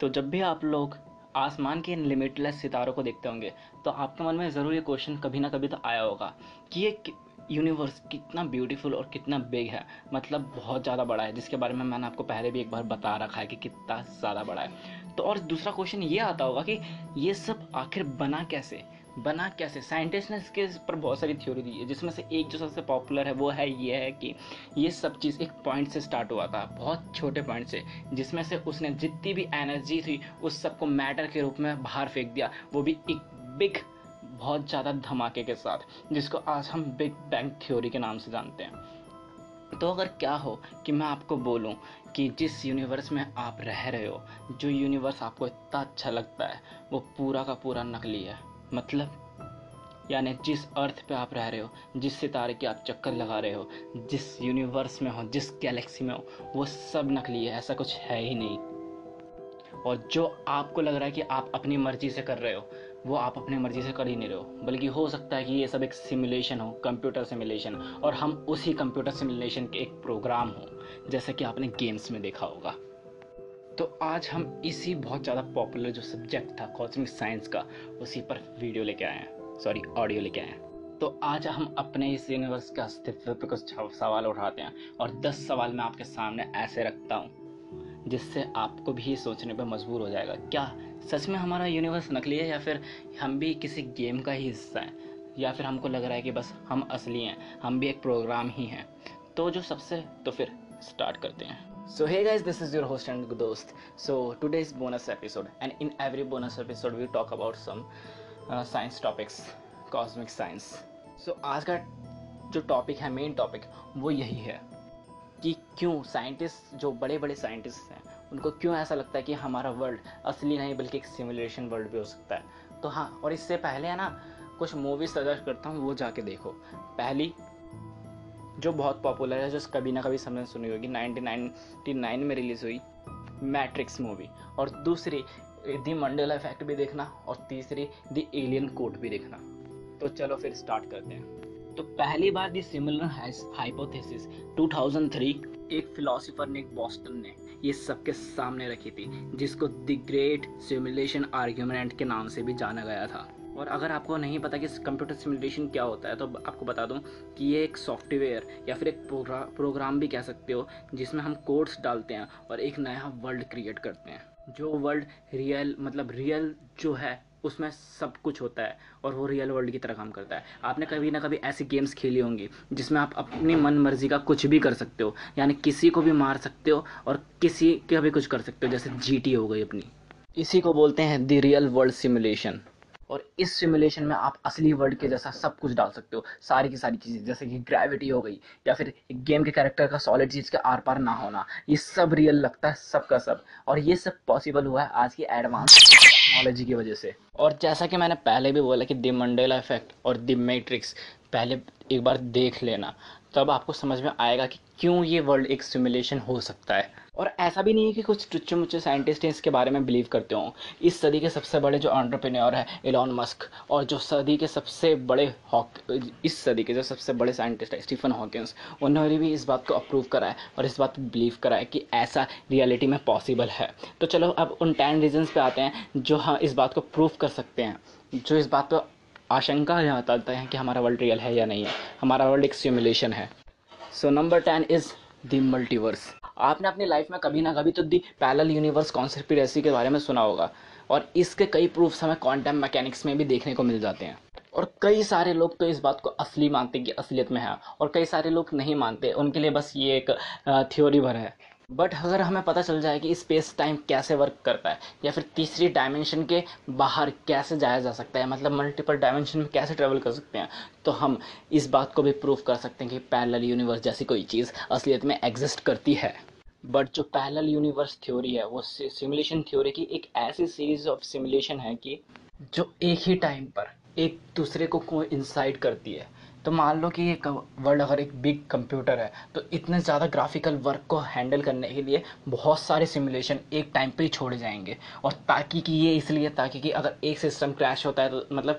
तो जब भी आप लोग आसमान के इन लिमिटलेस सितारों को देखते होंगे तो आपके मन में ज़रूर ये क्वेश्चन कभी ना कभी तो आया होगा कि ये यूनिवर्स कितना ब्यूटीफुल और कितना बिग है। मतलब बहुत ज़्यादा बड़ा है, जिसके बारे में मैंने आपको पहले भी एक बार बता रखा है कि कितना ज़्यादा बड़ा है। तो और दूसरा क्वेश्चन ये आता होगा कि ये सब आखिर बना कैसे? बना कैसे? साइंटिस्ट ने इसके पर बहुत सारी थ्योरी दी है, जिसमें से एक जो सबसे पॉपुलर है, वो है ये है कि ये सब चीज़ एक पॉइंट से स्टार्ट हुआ था, बहुत छोटे पॉइंट से, जिसमें से उसने जितनी भी एनर्जी थी, उस सबको मैटर के रूप में बाहर फेंक दिया, वो भी एक बिग बहुत ज़्यादा धमाके के साथ, जिसको आज हम बिग बैंग थ्योरी के नाम से जानते हैं। तो अगर क्या हो कि मैं आपको बोलूँ कि जिस यूनिवर्स में आप रह रहे हो, जो यूनिवर्स आपको इतना अच्छा लगता है, वो पूरा का पूरा नकली है। मतलब? यानी जिस अर्थ पे आप रह रहे हो, जिस सितारे के आप चक्कर लगा रहे हो, जिस यूनिवर्स में हो, जिस गैलेक्सी में हो, वो सब नकली है, ऐसा कुछ है ही नहीं। और जो आपको लग रहा है कि आप अपनी मर्ज़ी से कर रहे हो, वो आप अपनी मर्ज़ी से कर ही नहीं रहे हो। बल्कि हो सकता है कि ये सब एक सिमुलेशन हो कंप्यूटर सिमुलेशन और हम उसी कंप्यूटर सिमुलेशन के एक प्रोग्राम हो, जैसे कि आपने गेम्स में देखा होगा। तो आज हम इसी बहुत ज़्यादा पॉपुलर जो सब्जेक्ट था कॉस्मिक साइंस का, उसी पर वीडियो लेके आए हैं। सॉरी ऑडियो लेके आए हैं। तो आज हम अपने इस यूनिवर्स के अस्तित्व पर कुछ सवाल उठाते हैं और दस सवाल मैं आपके सामने ऐसे रखता हूँ, जिससे आपको भी सोचने पर मजबूर हो जाएगा। क्या सच में हमारा यूनिवर्स नकली है या फिर हम भी किसी गेम का ही हिस्सा हैं? या फिर हमको लग रहा है कि बस हम असली हैं, हम भी एक प्रोग्राम ही हैं? तो जो सबसे तो फिर स्टार्ट करते हैं। So hey guys, this is your host and Dost. So today's bonus episode, and in every bonus episode we talk about some uh, science topics, cosmic science. So आज का जो टॉपिक है मेन टॉपिक वो यही है कि क्यों scientist जो बड़े बड़े साइंटिस्ट हैं उनको क्यों ऐसा लगता है कि हमारा वर्ल्ड असली नहीं बल्कि एक सिमुलेशन वर्ल्ड भी हो सकता है तो हाँ और इससे पहले है ना कुछ मूवीज़ सजेस्ट करता हूँ वो जाके देखो पहली जो बहुत पॉपुलर है, जो कभी ना कभी सबने सुनी होगी 1999 में रिलीज़ हुई मैट्रिक्स मूवी और दूसरी दी मंडेला इफ़ेक्ट भी देखना और तीसरी दी एलियन कोड भी देखना। तो चलो फिर स्टार्ट करते हैं। तो पहली बार दी सिमिलर हाइपोथेसिस 2003 एक फिलोसोफर ने बॉस्टन ने ये सबके सामने रखी थी, जिसको द ग्रेट सिमुलेशन आर्ग्यूमेंट के नाम से भी जाना गया था। और अगर आपको नहीं पता कि कंप्यूटर सिमुलेशन क्या होता है तो आपको बता दूँ कि ये एक सॉफ्टवेयर या फिर एक प्रोग्रा, प्रोग्राम भी कह सकते हो जिसमें हम कोड्स डालते हैं और एक नया वर्ल्ड क्रिएट करते हैं। जो वर्ल्ड रियल मतलब रियल जो है उसमें सब कुछ होता है और वो रियल वर्ल्ड की तरह काम करता है। आपने कभी ना कभी ऐसी गेम्स खेली होंगी जिसमें आप अपनी मन मर्ज़ी का कुछ भी कर सकते हो यानी किसी को भी मार सकते हो और किसी का भी कुछ कर सकते हो जैसे जी हो गई अपनी। इसी को बोलते हैं द रियल वर्ल्ड सिमुलेशन और इस सिमुलेशन में आप असली वर्ल्ड के जैसा सब कुछ डाल सकते हो, सारी की सारी चीज़ें, जैसे कि ग्रेविटी हो गई, या फिर गेम के कैरेक्टर का सॉलिड चीज़ के आर पार ना होना, ये सब रियल लगता है सबका सब। और ये सब पॉसिबल हुआ है आज की एडवांस टेक्नोलॉजी की वजह से। और जैसा कि मैंने पहले भी बोला कि द मंडेला इफ़ेक्ट और द मैट्रिक्स पहले एक बार देख लेना, तब आपको समझ में आएगा कि क्यों ये वर्ल्ड एक सिमुलेशन हो सकता है। और ऐसा भी नहीं है कि कुछ टुच्चे मुच्चे साइंटिस्ट हैं इसके बारे में बिलीव करते हों। इस सदी के सबसे बड़े जो ऑन्टरप्रेन्योर है एलॉन मस्क और जो सदी के सबसे बड़े हॉक, इस सदी के जो सबसे बड़े साइंटिस्ट है स्टीफन हॉकिंस उन्होंने भी इस बात को अप्रूव करा है और इस बात को बिलीव करा है कि ऐसा रियलिटी में पॉसिबल है। तो चलो, अब उन टेन रीजन्स पे आते हैं जो हम इस बात को प्रूव कर सकते हैं। जो इस बात पर आशंका जताते हैं कि हमारा वर्ल्ड रियल है या नहीं है। हमारा वर्ल्ड एक सिमुलेशन है। So number ten is the multiverse आपने अपनी लाइफ में कभी ना कभी तो दी पैरल यूनिवर्स कॉन्स्पिरेसी के बारे में सुना होगा। और इसके कई प्रूफ्स हमें क्वांटम मैकेनिक्स में भी देखने को मिल जाते हैं। और कई सारे लोग तो इस बात को असली मानते कि असलियत में है। और कई सारे लोग नहीं मानते, उनके लिए बस ये एक थ्योरी भर है। बट अगर हमें पता चल जाए कि स्पेस टाइम कैसे वर्क करता है, या फिर तीसरी डायमेंशन के बाहर कैसे जाया जा सकता है मतलब मल्टीपल डायमेंशन में कैसे ट्रेवल कर सकते हैं तो हम इस बात को भी प्रूव कर सकते हैं कि पैरेलल यूनिवर्स जैसी कोई चीज़ असलियत में एग्जिस्ट करती है। बट जो पैरेलल यूनिवर्स थ्योरी है, वो सिमुलेशन थ्योरी की एक ऐसी सीरीज़ ऑफ़ सिमुलेशन है कि जो एक ही टाइम पर एक दूसरे को को इंसाइड करती है। तो मान लो कि ये वर्ल्ड अगर एक बिग कंप्यूटर है तो इतने ज़्यादा ग्राफिकल वर्क को हैंडल करने के लिए बहुत सारे सिमुलेशन एक टाइम पर ही छोड़े जाएँगे। और ताकि कि ये इसलिए, ताकि कि अगर एक सिस्टम क्रैश होता है तो मतलब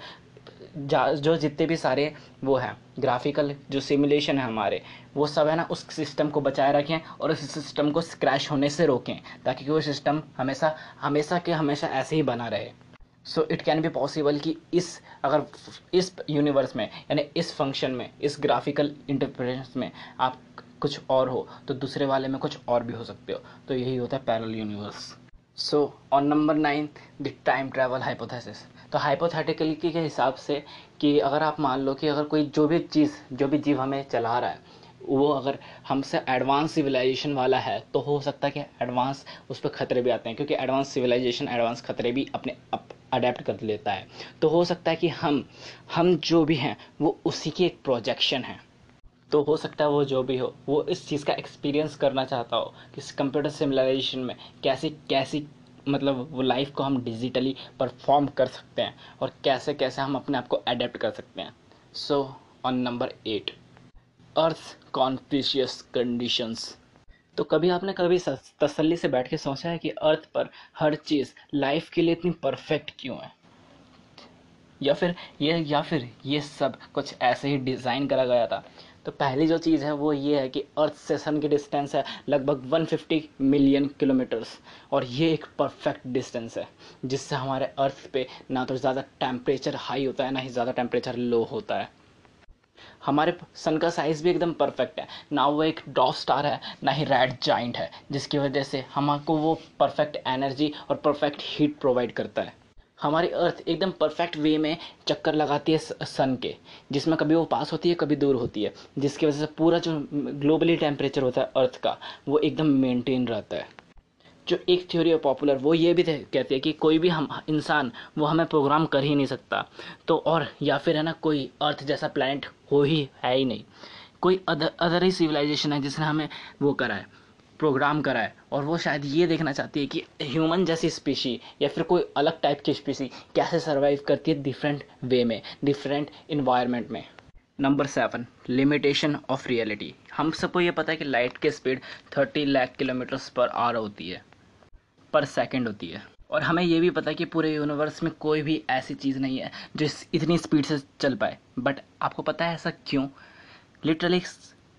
जो जितने भी सारे वो हैं ग्राफिकल जो सिमुलेशन है हमारे, वो सब है ना, उस सिस्टम को बचाए रखें और उस सिस्टम को क्रैश होने से रोकें, ताकि वो सिस्टम हमेशा हमेशा के हमेशा ऐसे ही बना रहे। So it can be possible कि इस, अगर इस यूनिवर्स में, यानी इस फ़ंक्शन में, इस ग्राफिकल इंटरप्रिटेशन में आप कुछ और हो तो दूसरे वाले में कुछ और भी हो सकते हो। तो यही होता है parallel universe so on number nine the time travel hypothesis तो हाइपोथेटिकली के हिसाब से कि अगर आप मान लो कि अगर कोई जो भी चीज़, जो भी जीव हमें चला रहा है, वो अगर हमसे एडवांस सिविलाइजेशन वाला है तो हो सकता है कि एडवांस उस पर खतरे भी आते हैं, क्योंकि एडवांस सिविलाइजेशन एडवांस खतरे भी अपने अप अडेप्ट कर लेता है। तो हो सकता है कि हम हम जो भी हैं, वो उसी की एक प्रोजेक्शन है। तो हो सकता है वो जो भी हो, वो इस चीज़ का एक्सपीरियंस करना चाहता हो, कि कंप्यूटर सिमिलाइजेशन में कैसी कैसी मतलब वो लाइफ को हम डिजिटली परफॉर्म कर सकते हैं और कैसे कैसे हम अपने आप को अडेप्ट कर सकते हैं। So on number eight earth कॉन्फिशियस conditions तो कभी आपने कभी तसल्ली से बैठ के सोचा है कि अर्थ पर हर चीज़ लाइफ के लिए इतनी परफेक्ट क्यों है? या फिर ये, या फिर ये सब कुछ ऐसे ही डिज़ाइन करा गया था। तो पहली जो चीज़ है वो ये है कि अर्थ से सन की डिस्टेंस है लगभग 150 मिलियन किलोमीटर्स और ये एक परफेक्ट डिस्टेंस है, जिससे हमारे अर्थ पे ना तो ज़्यादा टेम्परेचर हाई होता है, ना ही ज़्यादा टेम्परेचर लो होता है। हमारे सन का साइज़ भी एकदम परफेक्ट है, ना वो एक डॉ स्टार है, ना ही रेड जाइंट है, जिसकी वजह से हमको वो परफेक्ट एनर्जी और परफेक्ट हीट प्रोवाइड करता है। हमारी अर्थ एकदम परफेक्ट वे में चक्कर लगाती है सन के, जिसमें कभी वो पास होती है, कभी दूर होती है, जिसकी वजह से पूरा जो ग्लोबली टेम्परेचर होता है अर्थ का, वो एकदम मेंटेन रहता है। जो एक थ्योरी है पॉपुलर वो ये भी कहती है कि कोई भी हम, इंसान, वो हमें प्रोग्राम कर ही नहीं सकता। तो और, या फिर है ना, कोई अर्थ जैसा प्लानट हो ही, है ही नहीं। कोई अदर अदर ही सिविलाइजेशन है जिसने हमें वो करा है। प्रोग्राम करा है और वो शायद ये देखना चाहती है कि ह्यूमन जैसी स्पीशी या फिर कोई अलग टाइप की स्पीशी कैसे सर्वाइव करती है डिफरेंट वे में डिफरेंट इन्वायरमेंट में। Number seven limitation of reality हम सबको ये पता है कि लाइट की speed thirty lakh kilometres per hour होती है पर सेकेंड होती है। और हमें ये भी पता है कि पूरे यूनिवर्स में कोई भी ऐसी चीज़ नहीं है जो इतनी स्पीड से चल पाए। बट आपको पता है ऐसा क्यों? लिटरली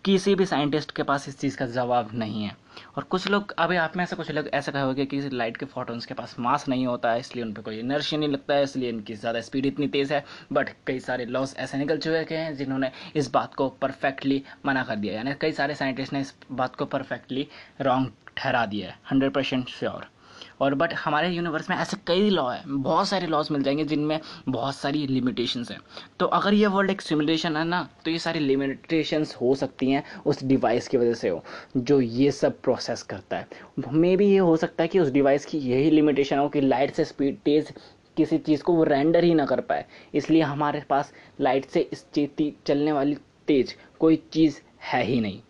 किसी भी साइंटिस्ट के पास इस चीज़ का जवाब नहीं है। और कुछ लोग, अभी आप में ऐसा कुछ लोग ऐसा कहोगे कि लाइट के फोटोन्स के पास मास नहीं होता है, इसलिए उन पर कोई इनर्शी नहीं लगता है, इसलिए इनकी ज़्यादा स्पीड इतनी तेज़ है। बट कई सारे लॉस ऐसे निकल चुके हैं जिन्होंने इस बात को परफेक्टली मना कर दिया यानी कई सारे साइंटिस्ट ने इस बात को परफेक्टली रॉन्ग ठहरा दिया है, हंड्रेड परसेंट श्योर। और बट हमारे यूनिवर्स में ऐसे कई लॉ है, बहुत सारे लॉज मिल जाएँगे जिनमें बहुत सारी लिमिटेशंस हैं। तो अगर ये वर्ल्ड एक सिमुलेशन है ना तो ये सारी लिमिटेशंस हो सकती हैं उस डिवाइस की वजह से हो, जो ये सब प्रोसेस करता है। मे भी ये हो सकता है कि उस डिवाइस की यही लिमिटेशन हो कि लाइट से स्पीड तेज़ किसी चीज़ को वो रेंडर ही ना कर पाए। इसलिए हमारे पास लाइट से इस चेती चलने वाली तेज कोई चीज़ है ही नहीं,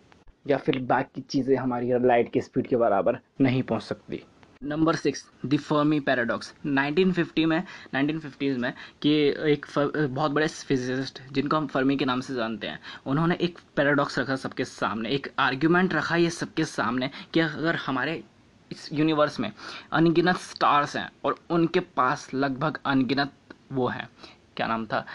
या फिर बाकी चीज़ें हमारी लाइट की स्पीड के बराबर नहीं पहुँच सकती। Number six, the Fermi paradox. 1950 में 1950s में कि एक बहुत बड़े फिजिसिस्ट, जिनको हम फर्मी के नाम से जानते हैं, उन्होंने एक पैराडॉक्स रखा सबके सामने, एक आर्ग्यूमेंट रखा ये सबके सामने कि अगर हमारे इस यूनिवर्स में अनगिनत स्टार्स हैं और उनके पास लगभग अनगिनत वो हैं, क्या नाम था,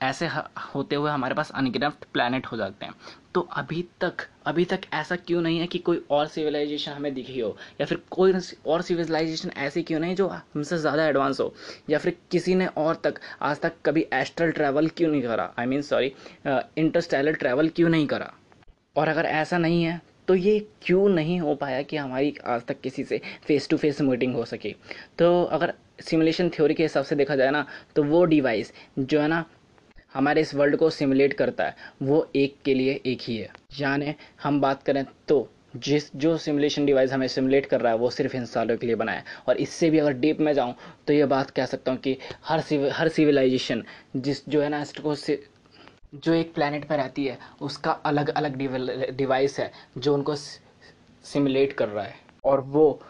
ऐसे होते हुए हमारे पास अनगिनत प्लानट हो जाते हैं तो अभी तक अभी तक ऐसा क्यों नहीं है कि कोई और सिविलाइजेशन हमें दिखी हो या फिर कोई और सिविलाइजेशन ऐसी क्यों नहीं जो हमसे ज़्यादा एडवांस हो? या फिर किसी ने और तक, आज तक कभी एस्ट्रल ट्रैवल क्यों नहीं करा? I mean sorry interstellar travel क्यों नहीं करा? और अगर ऐसा नहीं है तो ये क्यों नहीं हो पाया कि हमारी आज तक किसी से फेस टू फेस मीटिंग हो सके? तो अगर सिमुलेशन थ्योरी के हिसाब से देखा जाए ना तो वो डिवाइस जो है ना हमारे इस वर्ल्ड को सिमुलेट करता है। वो एक के लिए एक ही है। यानी हम बात करें तो जिस, जो सिमुलेशन डिवाइस हमें सिमुलेट कर रहा है, वो सिर्फ़ इंसानों के लिए बना है। और इससे भी अगर डीप में जाऊँ तो ये बात कह सकता हूँ कि हर हर सिविलाइजेशन जिस, जो है ना, इसको जो एक प्लानट पर रहती है, उसका अलग अलग डिवाइस है, जो उनको सिमुलेट कर रहा है। और वो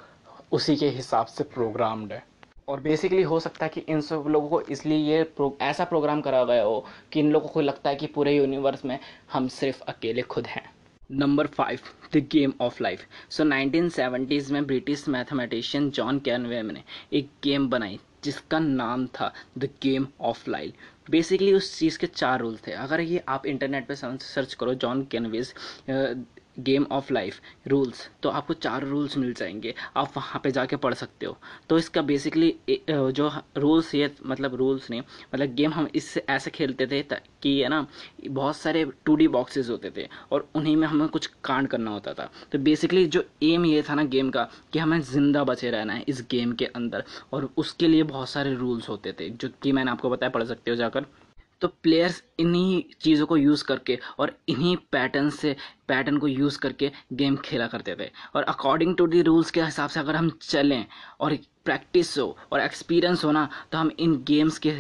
उसी के हिसाब से प्रोग्राम्ड है। और बेसिकली हो सकता है कि इन सब लोगों को इसलिए ये प्रो, ऐसा प्रोग्राम करा गया हो कि इन लोगों को लगता है कि पूरे यूनिवर्स में हम सिर्फ़ अकेले खुद हैं। Number five the game of life so 1970s में ब्रिटिश मैथमेटिशियन जॉन कैनवेम ने एक गेम बनाई जिसका नाम था the game of life basically उस चीज़ के चार रूल थे। अगर ये आप इंटरनेट पे सर्च करो John Conway's game of life rules तो आपको चार रूल्स मिल जाएँगे। आप वहाँ पे जाके पढ़ सकते हो। तो इसका बेसिकली जो रूल्स ये मतलब रूल्स नहीं मतलब गेम हम इससे ऐसे खेलते थे कि है ना, बहुत सारे टू डी बॉक्सेज होते थे और उन्हीं में हमें कुछ कांड करना होता था। तो बेसिकली जो एम ये था ना गेम का, कि हमें ज़िंदा बचे रहना है इस गेम के अंदर। और उसके लिए बहुत सारे रूल्स होते थे, जो कि मैंने आपको बताया, पढ़ सकते हो जाकर। तो प्लेयर्स इन्हीं चीज़ों को यूज़ करके और इन्हीं पैटर्न से पैटर्न को यूज़ करके गेम खेला करते थे। और अकॉर्डिंग टू दी रूल्स के हिसाब से अगर हम चलें और प्रैक्टिस हो और एक्सपीरियंस हो ना तो हम इन गेम्स के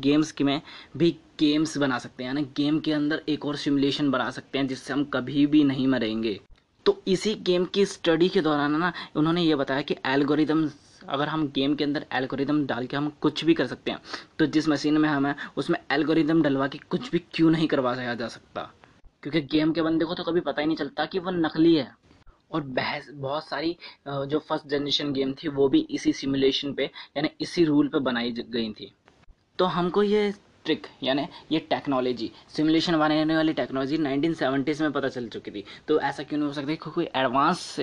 गेम्स के में भी गेम्स बना सकते हैं। यानी गेम के अंदर एक और सिमुलेशन बना सकते हैं, जिससे हम कभी भी नहीं मरेंगे। तो इसी गेम की स्टडी के दौरान ना, उन्होंने ये बताया कि एल्गोरिदम अगर हम गेम के अंदर एल्गोरिदम डाल के हम कुछ भी कर सकते हैं तो जिस मशीन में हमें उसमें एल्गोरिदम डलवा के कुछ भी क्यों नहीं करवाया जा सकता? क्योंकि गेम के बंदे को तो कभी पता ही नहीं चलता कि वो नकली है। और बहस, बहुत सारी जो फ़र्स्ट जनरेशन गेम थी, वो भी इसी सिमुलेशन पे, यानी इसी रूल पे बनाई गई थी। तो हमको ये ट्रिक यानी ये टेक्नोलॉजी सिमुलेशन बनाने वाली टेक्नोलॉजी 1970s में पता चल चुकी थी। तो ऐसा क्यों नहीं हो सकता क्योंकि एडवांस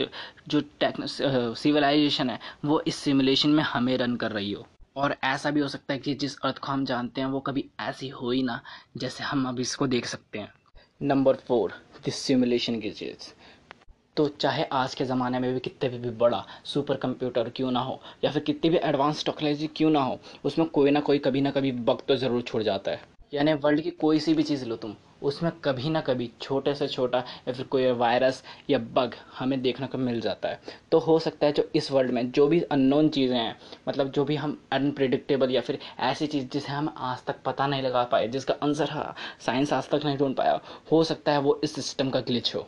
जो टेक्नो सिविलाइजेशन है, वो इस सिमुलेशन में हमें रन कर रही हो। और ऐसा भी हो सकता है कि जिस अर्थ को हम जानते हैं, वो कभी ऐसी हो ही ना, जैसे हम अब इसको देख सकते हैं। नंबर फोर दिस सिमुलेशन की चीज़ तो चाहे आज के ज़माने में भी कितने भी, भी बड़ा सुपर कंप्यूटर क्यों ना हो या फिर कितनी भी एडवांस टेक्नोलॉजी क्यों ना हो उसमें कोई ना कोई कभी ना कभी वक्त तो ज़रूर छूट जाता है। यानी वर्ल्ड की कोई सी भी चीज़ लो तुम उसमें कभी ना कभी छोटे से छोटा या फिर कोई वायरस या बग हमें देखने को मिल जाता है। तो हो सकता है जो इस वर्ल्ड में जो भी अननोन चीज़ें हैं मतलब जो भी हम अनप्रिडिक्टेबल या फिर ऐसी चीज़ जिसे हम आज तक पता नहीं लगा पाए जिसका आंसर साइंस आज तक नहीं ढूंढ पाया हो सकता है वो इस सिस्टम का ग्लिच हो।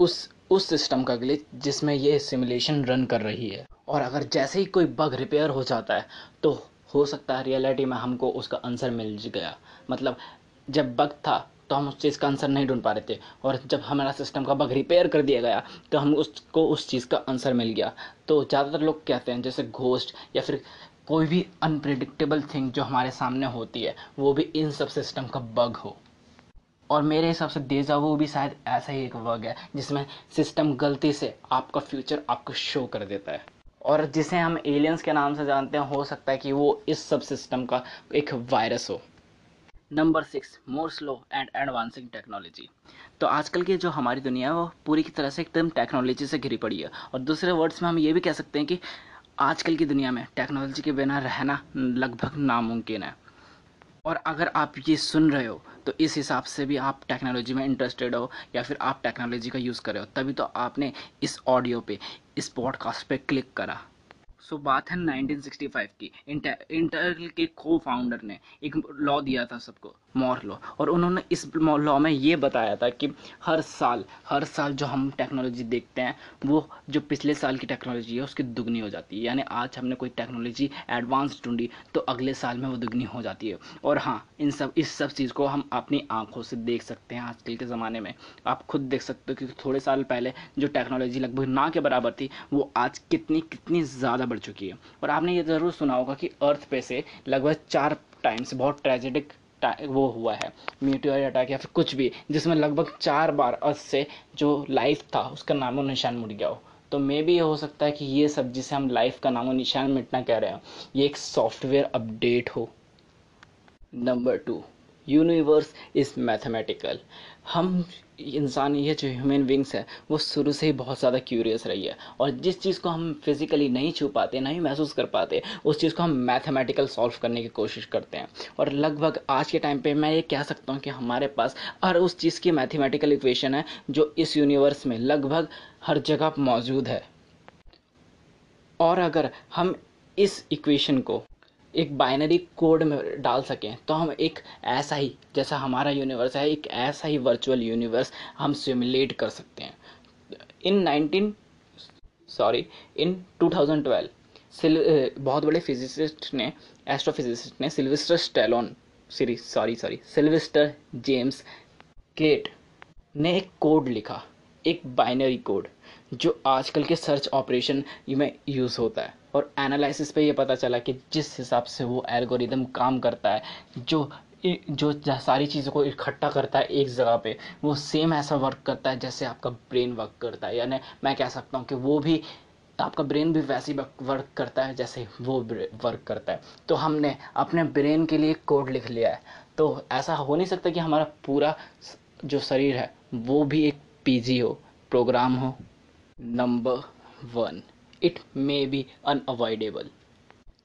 उस उस सिस्टम का ग्लिच जिसमें ये सिमुलेशन रन कर रही है। और अगर जैसे ही कोई बग रिपेयर हो जाता है तो हो सकता है रियलिटी में हमको उसका आंसर मिल गया। मतलब जब बग था तो हम उस चीज़ का आंसर नहीं ढूंढ पा रहे थे। और जब हमारा सिस्टम का बग रिपेयर कर दिया गया तो हम उसको, उस चीज़ का आंसर मिल गया। तो ज़्यादातर लोग कहते हैं, जैसे घोस्ट या फिर कोई भी अनप्रिडिक्टेबल थिंग जो हमारे सामने होती है, वो भी इन सब सिस्टम का बग हो। और मेरे हिसाब से डेजा वो भी शायद ऐसा ही एक वर्ग है, जिसमें सिस्टम गलती से आपका फ्यूचर आपको शो कर देता है। और जिसे हम एलियंस के नाम से जानते हैं, हो सकता है कि वो इस सब सिस्टम का एक वायरस हो। Number six more slow and advancing technology तो आजकल की जो हमारी दुनिया है, वो पूरी की तरह से एकदम टेक्नोलॉजी से घिरी पड़ी है। और दूसरे वर्ड्स में हम ये भी कह सकते हैं कि आजकल की दुनिया में टेक्नोलॉजी के बिना रहना लगभग नामुमकिन है। और अगर आप ये सुन रहे हो तो इस हिसाब से भी आप टेक्नोलॉजी में इंटरेस्टेड हो या फिर आप टेक्नोलॉजी का यूज़ कर रहे हो, तभी तो आपने इस ऑडियो पे, इस पॉडकास्ट पे क्लिक करा। सो बात है 1965 की। इंटेल के को फाउंडर ने एक लॉ दिया था सबको मॉर लॉ और उन्होंने इस लॉ में ये बताया था कि हर साल हर साल जो हम टेक्नोलॉजी देखते हैं, वो जो पिछले साल की टेक्नोलॉजी है, उसकी दुगनी हो जाती है। यानी आज हमने कोई टेक्नोलॉजी एडवांस ढूंढी तो अगले साल में वो दुगनी हो जाती है। और हाँ इन सब, इस सब चीज़ को हम अपनी आँखों से देख सकते हैं आजकल के ज़माने में। आप खुद देख सकते हो कि थोड़े साल पहले जो टेक्नोलॉजी लगभग ना के बराबर थी, वो आज कितनी कितनी ज़्यादा बढ़ चुकी है। और आपने ये ज़रूर सुना होगा कि अर्थ पे से लगभग चार टाइम्स बहुत ट्रेजिडिक वो हुआ है। मीटियोर अटैक या फिर कुछ भी, जिसमें लगभग चार बार अर्थ से जो लाइफ था, उसका नामो निशान मुड़ गया हो। तो मे भी ये हो सकता है कि ये सब जिसे हम लाइफ का नामो निशान मिटना कह रहे हैं, ये एक सॉफ्टवेयर अपडेट हो। Number two universe is mathematical हम इंसान ये जो ह्यूमन बींग्स है, वो शुरू से ही बहुत ज़्यादा क्यूरियस रही है। और जिस चीज़ को हम फिज़िकली नहीं छू पाते, नहीं महसूस कर पाते, उस चीज़ को हम मैथमेटिकल सॉल्व करने की कोशिश करते हैं। और लगभग आज के टाइम पे मैं ये कह सकता हूँ कि हमारे पास हर उस चीज़ की मैथमेटिकल इक्वेशन है, जो इस यूनिवर्स में लगभग हर जगह मौजूद है। और अगर हम इस इक्वेशन को एक बाइनरी कोड में डाल सकें तो हम एक ऐसा ही, जैसा हमारा यूनिवर्स है, एक ऐसा ही वर्चुअल यूनिवर्स हम सिमुलेट कर सकते हैं। इन 19 सॉरी इन 2012 सिल बहुत बड़े फिजिसिस्ट ने एस्ट्रोफिजिसिस्ट ने Sylvester Stallone sorry sorry Sylvester James Gates ने एक कोड लिखा। एक बाइनरी कोड जो आजकल के सर्च ऑपरेशन में यूज़ होता है। और एनालिसिस पे ये पता चला कि जिस हिसाब से वो एल्गोरिदम काम करता है, जो जो सारी चीज़ों को इकट्ठा करता है एक जगह पे, वो सेम ऐसा वर्क करता है जैसे आपका ब्रेन वर्क करता है। यानी मैं कह सकता हूँ कि वो भी, आपका ब्रेन भी वैसे वर्क करता है जैसे वो वर्क करता है। तो हमने अपने ब्रेन के लिए कोड लिख लिया है। तो ऐसा हो नहीं सकता कि हमारा पूरा जो शरीर है, वो भी एक पीजी हो प्रोग्राम हो. Number one it may be unavoidable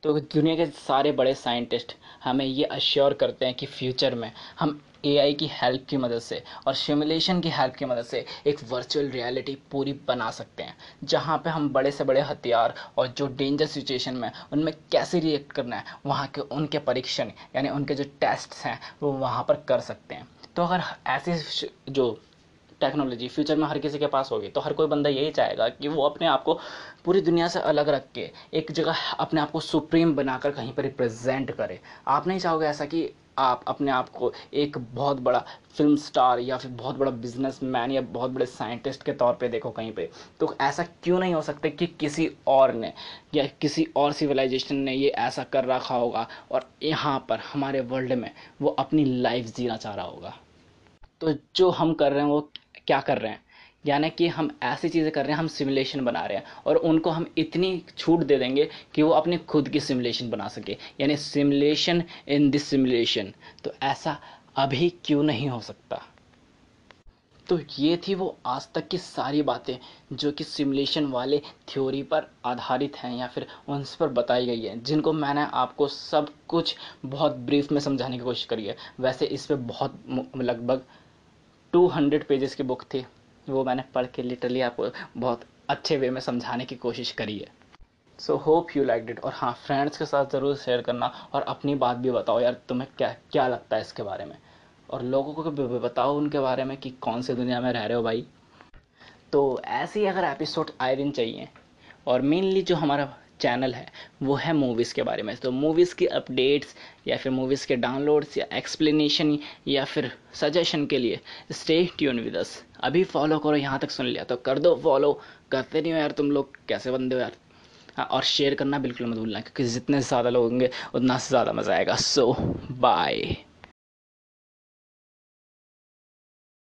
तो दुनिया के सारे बड़े साइंटिस्ट हमें ये अश्योर करते हैं कि फ्यूचर में हम एआई की हेल्प की मदद से और सिमुलेशन की हेल्प की मदद से एक वर्चुअल रियलिटी पूरी बना सकते हैं, जहाँ पे हम बड़े से बड़े हथियार और जो डेंजर सिचुएशन में उनमें कैसे रिएक्ट करना है, वहाँ के उनके परीक्षण, यानी उनके जो टेस्ट हैं, वो वहाँ पर कर सकते हैं. तो अगर ऐसे जो टेक्नोलॉजी, फ्यूचर में हर किसी के पास होगी तो हर कोई बंदा यही चाहेगा कि वो अपने आप को पूरी दुनिया से अलग रख के, एक जगह अपने आप को सुप्रीम बनाकर कहीं पर रिप्रेजेंट करे। आप नहीं चाहोगे ऐसा कि आप अपने आप को एक बहुत बड़ा फ़िल्म स्टार या फिर बहुत बड़ा बिजनेसमैन या बहुत बड़े साइंटिस्ट के तौर पे देखो कहीं पे? तो ऐसा क्यों नहीं हो सकता कि किसी और ने या किसी और सिविलाइजेशन ने ये ऐसा कर रखा होगा और यहाँ पर हमारे वर्ल्ड में वो अपनी लाइफ जीना चाह रहा होगा? तो जो हम कर रहे हैं वो क्या कर रहे हैं? यानी कि हम ऐसी चीज़ें कर रहे हैं, हम सिमुलेशन बना रहे हैं और उनको हम इतनी छूट दे देंगे कि वो अपने खुद की सिमुलेशन बना सके। यानी सिमुलेशन इन दिस सिमुलेशन तो ऐसा अभी क्यों नहीं हो सकता? तो ये थी वो आज तक की सारी बातें जो कि सिमुलेशन वाले थ्योरी पर आधारित हैं या फिर उन पर बताई गई हैं, जिनको मैंने आपको सब कुछ बहुत ब्रीफ में समझाने की कोशिश करी है। वैसे इस पर बहुत लगभग टू हंड्रेड पेजेस की बुक थी। वो मैंने पढ़ के लिटरली आपको बहुत अच्छे वे में समझाने की कोशिश करी है। So hope you like it और हाँ फ्रेंड्स के साथ ज़रूर शेयर करना और अपनी बात भी बताओ यार, तुम्हें क्या क्या लगता है इसके बारे में? और लोगों को भी बताओ उनके बारे में कि कौन सी दुनिया में रह रहे हो भाई। तो ऐसे ही अगर एपिसोड आए दिन चाहिए, और मेनली जो हमारा चैनल है, वो है मूवीज़ के बारे में। तो मूवीज़ की अपडेट्स या फिर मूवीज़ के डाउनलोड्स या एक्सप्लेनेशन या फिर सजेशन के लिए स्टे ट्यून विद अस अभी फॉलो करो, यहाँ तक सुन लिया तो कर दो फॉलो करते नहीं हो यार तुम लोग, कैसे बंदे हो यार? हाँ और शेयर करना बिल्कुल मत भूलना, क्योंकि जितने ज़्यादा लोग होंगे, उतना से ज़्यादा मज़ा आएगा। सो बाय